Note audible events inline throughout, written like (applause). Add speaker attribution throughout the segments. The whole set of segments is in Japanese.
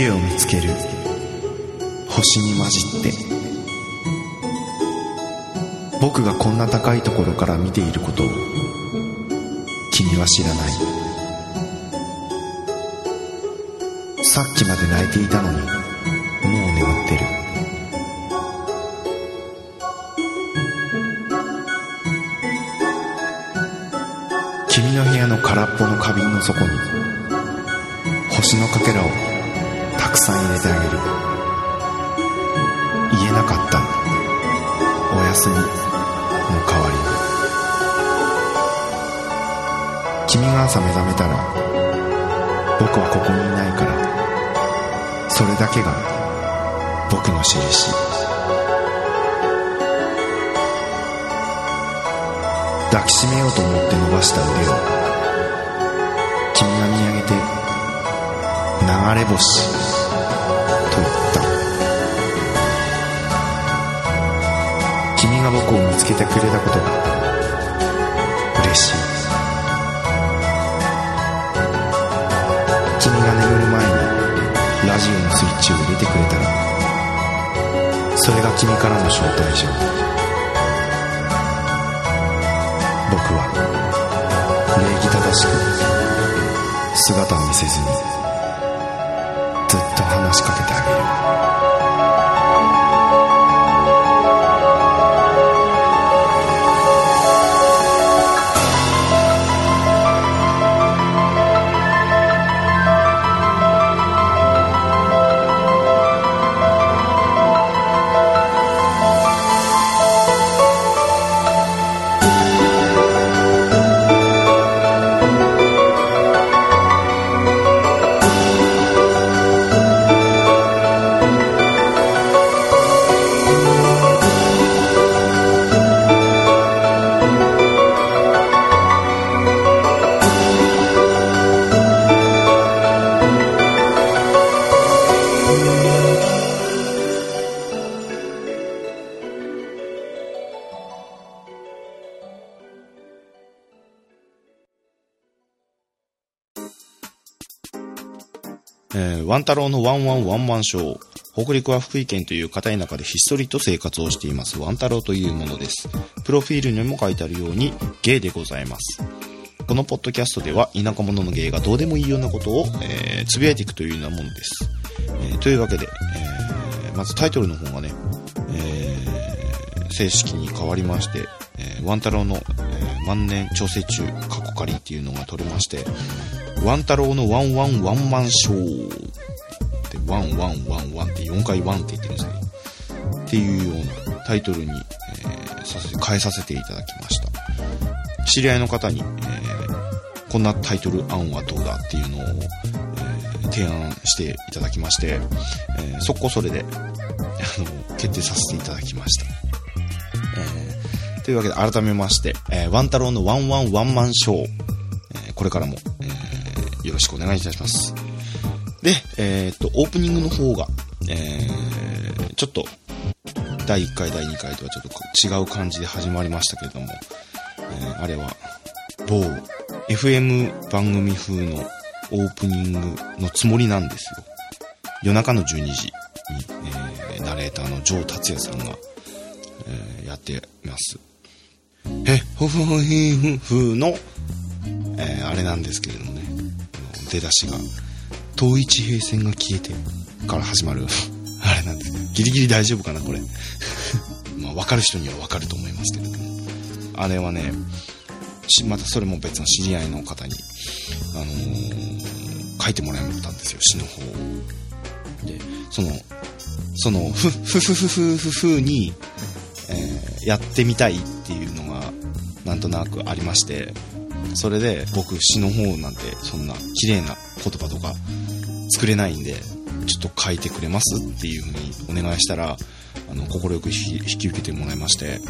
Speaker 1: 家を見つける。星に混じって。僕がこんな高いところから見ていることを君は知らない。さっきまで泣いていたのにもう眠ってる。君の部屋の空っぽの花瓶の底に星のかけらをくさん入れてあげる。言えなかった。おやすみの代わりに。君が朝目覚めたら僕はここにいないからそれだけが僕の印。抱きしめようと思って伸ばした腕を君が見上げて流れ星。君が僕を見つけてくれたことが嬉しい。君が眠る前にラジオのスイッチを入れてくれたらそれが君からの招待状。僕は礼儀正しく姿を見せずにずっと話しかけてあげる。
Speaker 2: えーワン太郎のワンワンワンマンショー。北陸は福井県という片田舎でひっそりと生活をしていますワン太郎というものです。プロフィールにも書いてあるようにゲイでございます。このポッドキャストでは田舎者のゲイがどうでもいいようなことを、えーつぶやいていくというようなものです。えーというわけで、えーまずタイトルの方がね、えー正式に変わりまして、えーワン太郎の、えー万年調整中カッコ仮っていうのが取れまして、ワン太郎のワンワンワンマンショーで、ワンワンワンワンって4回ワンって言ってるんですけど、っていうようなタイトルに、えーさせ変えさせていただきました。知り合いの方に、えーこんなタイトル案はどうだっていうのを、えー提案していただきまして、えー速攻それで、あの、決定させていただきました。えーというわけで改めまして、えーワン太郎のワンワンワンマンショー、えーこれからも、よろしくお願いいたします。で、えーっと、オープニングの方が、えーちょっと、第1回、第2回とはちょっと違う感じで始まりましたけれども、えーあれは、某 FM 番組風のオープニングのつもりなんですよ。夜中の12時に、えーナレーターのジョー達也さんが、えーやってます。え、ふふふひふふの、えーあれなんですけれども、出だしが、統一平線が消えてから始まる、(laughs) あれなんですけど、ギリギリ大丈夫かな、これ。(laughs) まあ、わかる人にはわかると思いますけれども。あれはね、またそれも別の知り合いの方に、あのー書いてもらったんですよ、詩の方を。で、その、その、ふ、ふふふふふふに、えーやってみたいっていうのが、なんとなくありまして、それで僕詩の方なんてそんな綺麗な言葉とか作れないんで、ちょっと書いてくれます？っていう風にお願いしたら、あの、快く引き受けてもらいまして、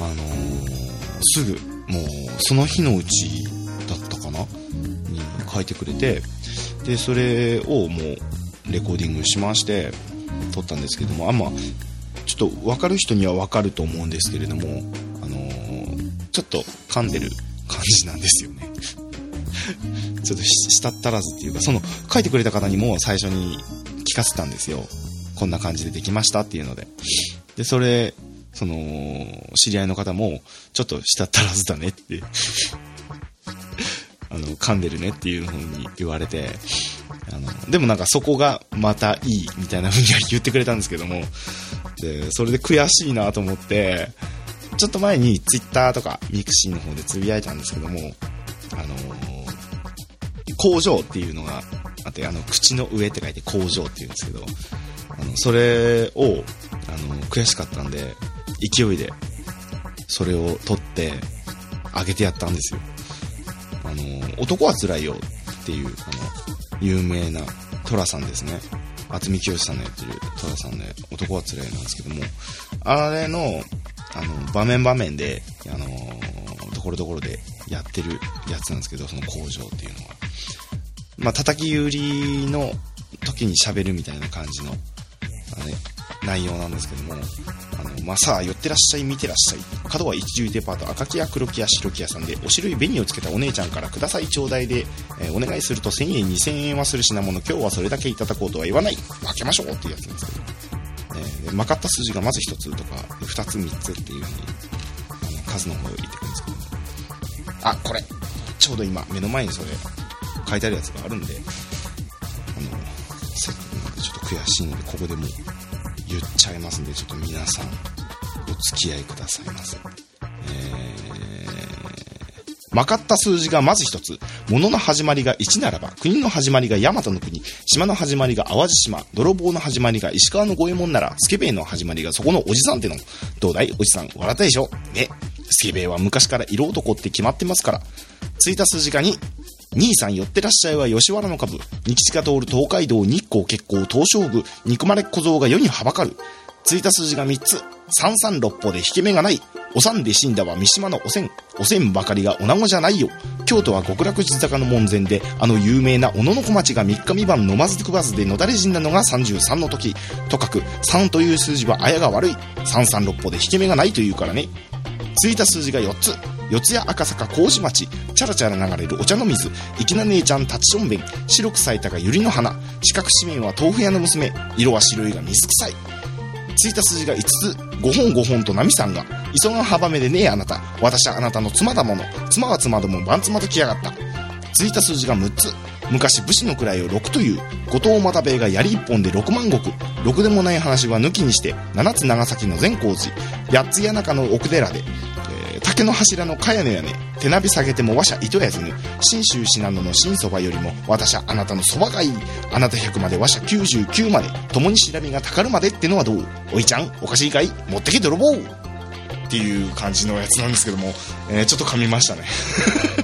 Speaker 2: あのーすぐ、もう、その日のうちだったかな？に書いてくれて、で、それをもう、レコーディングしまして、撮ったんですけども、あん、ま、ちょっと分かる人には分かると思うんですけれども、あのーちょっと噛んでる感じなんですよね。(laughs) ちょっとしたったらずっていうか、その、書いてくれた方にも最初に聞かせたんですよ。こんな感じでできましたっていうので。で、それ、その、知り合いの方も、ちょっと舌っ足らずだねって (laughs) あの、噛んでるねっていう風に言われて、あの、でもなんかそこがまたいいみたいな風には言ってくれたんですけども、で、それで悔しいなと思って、ちょっと前に Twitter とかミクシーの方でつぶやいたんですけども、あの口上っていうのがあって、あの、口の上って書いて口上っていうんですけど、あの、それを、あの、悔しかったんで、勢いで、それを取って、あげてやったんですよ。あの、男は辛いよっていう、あの、有名な寅さんですね。渥美清さんのやってる寅さんで、男は辛いなんですけども、あれの、あの、場面場面で、あのところどころでやってるやつなんですけど、その工場っていうのは。まあ、叩き売りの時に喋るみたいな感じの、あれ、内容なんですけども、あの、まあ、さあ、寄ってらっしゃい、見てらっしゃい。角は一流デパート、赤木屋、黒木屋、白木屋さんで、お白い紅をつけたお姉ちゃんからくださいちょうだいで、えー、お願いすると1000円、2000円はする品物、今日はそれだけいただこうとは言わない。分けましょうっていうやつなんですけど、曲が、った数字がまず1つとか、2つ、3つっていう風に、あの、数の方を言ってくるんですけど、あ、これ、ちょうど今、目の前にそれ、書いてあるやつがあるんで、あの、せっかくちょっと悔しいので、ここでもう言っちゃいますんで、ちょっと皆さん、お付き合いくださいませ。えー、まかった数字がまず一つ。物の始まりが1ならば、国の始まりが大和の国、島の始まりが淡路島、泥棒の始まりが石川の五右衛門なら、スケベイの始まりがそこのおじさんっての。どうだい？おじさん、笑ったでしょ？ね。スケベイは昔から色男って決まってますから。ついた数字が2。兄さん寄ってらっしゃいは吉原の株。仁吉が通る東海道日光結構東照宮。憎まれ小僧が世にはばかる。ついた数字が3つ。三三六歩で引け目がない。おさんで死んだは三島のおせん。おせんばかりが女子じゃないよ。京都は極楽寺坂の門前で、あの有名な小野小町が3日三晩飲まず食わずでのだれ死んだのが33の時。とかく、3という数字はあやが悪い。三三六歩で引け目がないというからね。ついた数字が4つ。四谷赤坂麹町、チャラチャラ流れるお茶の水、粋な姉ちゃん立ちしょんべん、白く咲いたが百合の花、四角紙面は豆腐屋の娘、色は白いが水臭い。ついた数字が5つ、5本5本とナミさんが、磯の幅めでねえあなた、私はあなたの妻だもの、妻は妻でも番妻と来やがった。ついた数字が6つ、昔武士の位を6という、後藤又兵衛が槍一本で6万石、ろくでもない話は抜きにして、7つ長崎の善光寺、8つ谷中の奥寺で、竹の柱の茅の屋根手なび下げてもわしゃ糸やずぬ。信州信濃の新そばよりも私はあなたのそばがいい。あなた100までわしゃ99まで。共に調べがたかるまでってのはどう？おいちゃんおかしいかい？持ってけ泥棒っていう感じのやつなんですけども、えー、ちょっと噛みましたね。(laughs)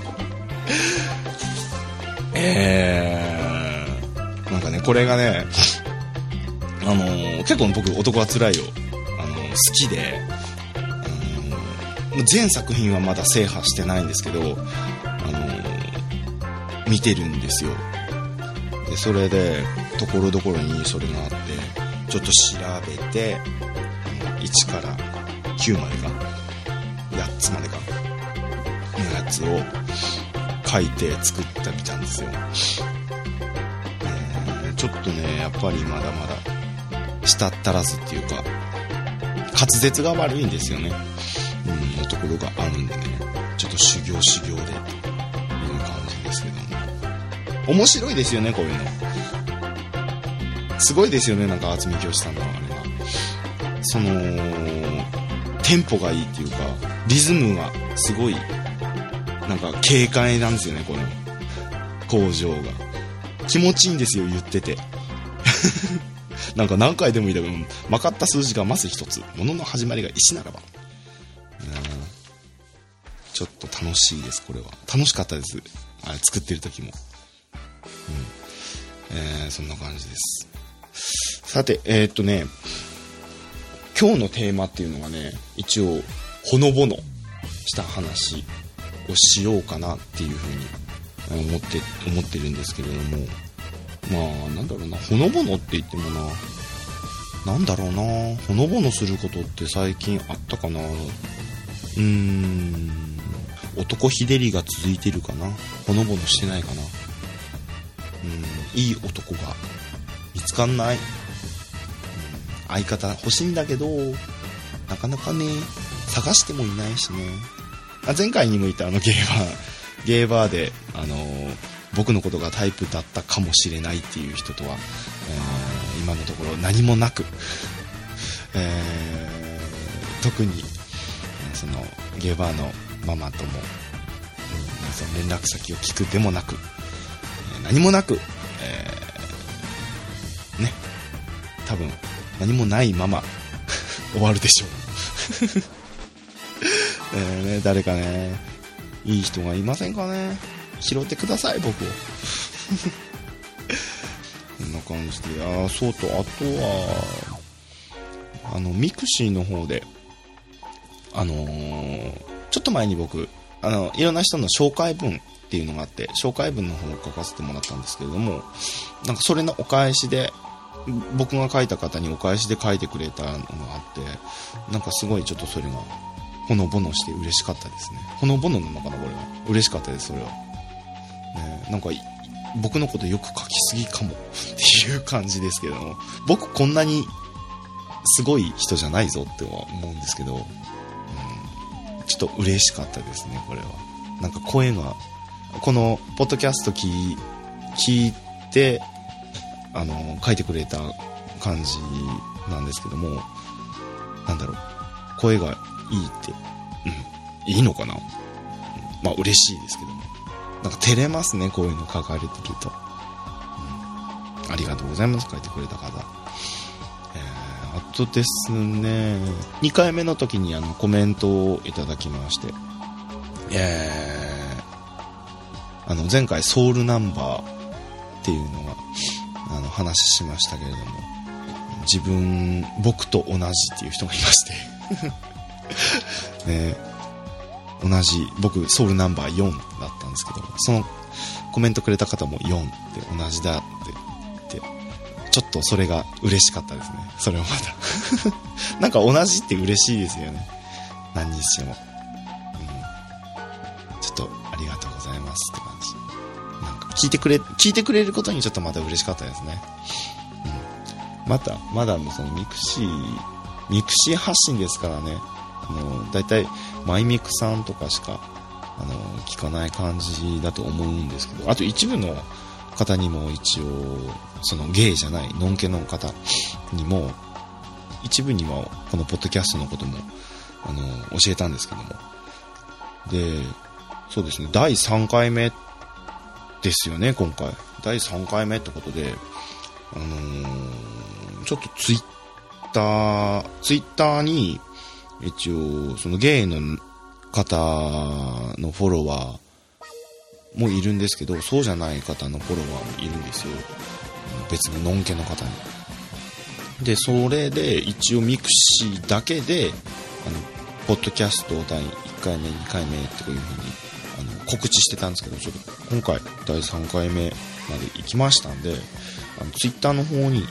Speaker 2: えー、なんかねこれがねあのー、結構僕男はつらいよ。あのー、好きで。全作品はまだ制覇してないんですけど、あのー、見てるんですよ。でそれでところどころにそれがあってちょっと調べて1から9までか8つまでかのやつを書いて作ってみたんですよ、えー、ちょっとねやっぱりまだまだしたったらずっていうか滑舌が悪いんですよね。うん、のところがあるんでね、ちょっと修行修行で、いう感じですけども。面白いですよね、こういうの。すごいですよね、なんか、渥美清さんのあれが。その、テンポがいいっていうか、リズムがすごい、なんか、軽快なんですよね、この、工場が。気持ちいいんですよ、言ってて。(laughs) なんか何回でもいいだけど、まかった数字がまず一つ。ものの始まりが石ならば。ちょっと楽しいです、これは。楽しかったです。あれ作ってる時も。うん。えー、そんな感じです。さて、えー、っとね、今日のテーマっていうのがね、一応、ほのぼのした話をしようかなっていうふうに思って、思ってるんですけれども、まあ、なんだろうな、ほのぼのって言ってもな、なんだろうな、ほのぼのすることって最近あったかな。うーん。男日照りが続いてるかな？ほのぼのしてないかな？うんいい男が見つかんない、うん、相方欲しいんだけどなかなかね探してもいないしね。あ前回にも言ったあのゲーバー (laughs) ゲーバーで、あのー、僕のことがタイプだったかもしれないっていう人とは、えー、今のところ何もなく、えー、特にそのゲーバーのママとも、うん、その連絡先を聞くでもなく、何もなく、えーね。多分何もないまま (laughs) 終わるでしょう。(laughs) えね、誰かねいい人がいませんかね。拾ってください僕を。(laughs) こんな感じで。ああそうとあとはあのミクシーの方であのー、ちょっと前に僕あのいろんな人の紹介文っていうのがあって紹介文の方を書かせてもらったんですけれどもなんかそれのお返しで僕が書いた方にお返しで書いてくれたのがあってなんかすごいちょっとそれがほのぼのして嬉しかったですね。ほのぼのなのかなこれは。嬉しかったですそれは、ね、なんか僕のことよく書きすぎかもっていう感じですけども。僕こんなにすごい人じゃないぞっては思うんですけど、ちょっと嬉しかったですねこれはなんか声がこのポッドキャスト聞いてあの書いてくれた感じなんですけどもなんだろう声がいいって、うん、いいのかな、うん、まあ嬉しいですけども。なんか照れますね、こういうの書かれてると。うん、ありがとうございます、書いてくれた方。とですね、2回目の時にあのコメントをいただきまして、え、あの前回ソウルナンバーっていうのが、あの話しましたけれども、自分、僕と同じっていう人がいまして。(laughs) ね、同じ、僕、ソウルナンバー4だったんですけど、そのコメントくれた方も4って同じだ、ちょっとそれが嬉しかったですね。それはまだ (laughs) なんか同じって嬉しいですよね。何にしても。うん。ちょっとありがとうございますって感じ。なんか聞いてくれ、聞いてくれることにちょっとまた嬉しかったですね。うん。また、まだそのミクシー、ミクシー発信ですからね。あの大体マイミクさんとかしかあの聞かない感じだと思うんですけどあと一部の方にも一応そのゲイじゃないノンケの方にも一部にはこのポッドキャストのこともあの教えたんですけども。でそうですね第3回目ですよね今回。第3回目ってことであのー、ちょっとツイッターツイッターに一応、そのゲイの方のフォロワーもいるんですけど、そうじゃない方のフォロワーもいるんですよ。別にのんけの方に。で、それで一応ミクシーだけで、あの、ポッドキャスト第1回目、2回目っていう風にあの告知してたんですけど、ちょっと今回第3回目まで行きましたんで、あの、ツイッターの方に、うん、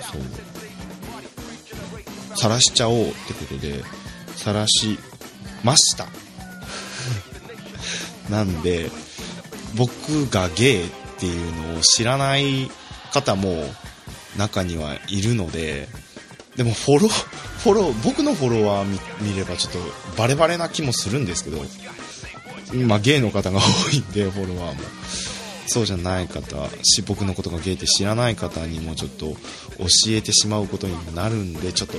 Speaker 2: そう、晒しちゃおうってことで、晒しました。なんで、僕がゲイっていうのを知らない方も中にはいるので、でもフォロー、(laughs) フォロー、僕のフォロワー見ればちょっとバレバレな気もするんですけど、まあゲイの方が多いんで、フォロワーも。そうじゃない方し僕のことがゲイって知らない方にもちょっと教えてしまうことにもなるんでちょっと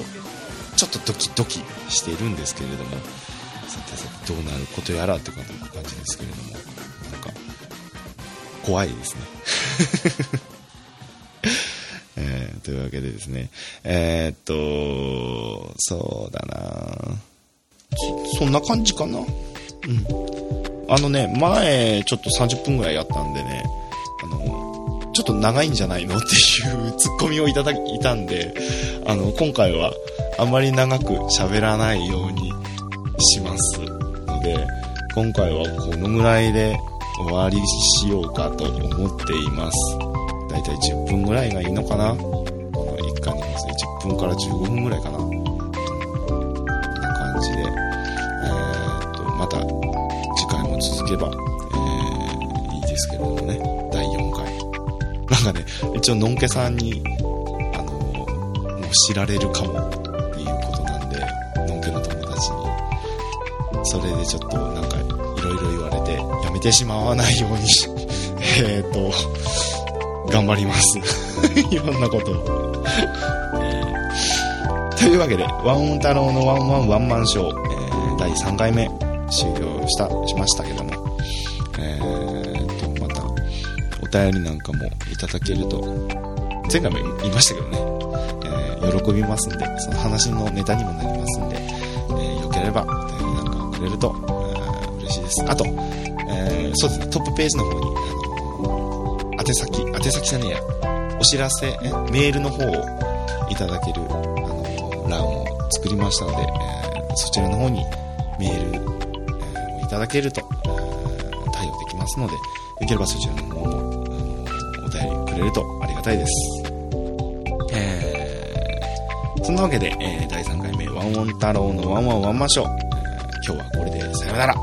Speaker 2: ちょっとドキドキしているんですけれどもさてさてどうなることやらって感じですけれどもなんか怖いですね。(laughs) えー、というわけでですね。えー、っとそうだな。そんな感じかな？うん。あのね、前、ちょっと30分ぐらいやったんでね、あの、ちょっと長いんじゃないのっていうツッコミをいただいたんで、あの、今回はあんまり長く喋らないようにしますので今回はこのぐらいで終わりしようかと思っています。だいたい10分ぐらいがいいのかな。この1回の放送10分から15分ぐらいかな。こんな感じでえー、っとまた次回も続けば、えー、いいですけれどもね。第4回。なんかね一応のんけさんにあのもう知られるかもっていうことなんでのんけの友達にそれでちょっとなんか、いろいろ言われて、やめてしまわないように (laughs) えっと、頑張ります。(laughs) いろんなことを。というわけで、ワンオン太郎のワンワンワンマンショー、えー、第3回目終了した、しましたけども、えーと、また、お便りなんかもいただけると、前回も言いましたけどね、えー、喜びますんで、その話のネタにもなりますんで、えー、よければ、れると、え、嬉しいです。あと、えー、そうですね、トップページの方に、あの宛先、宛先じゃねえや、お知らせ、メールの方をいただける、あの、欄を作りましたので、えー、そちらの方にメール、えー、いただけると、えー、対応できますので、よければそちらの方も、あの、お便りくれるとありがたいです。えー、そんなわけで、えー、第3回目、ワンワン太郎のワンワンワンマショ、ー、今日はこれでさよなら。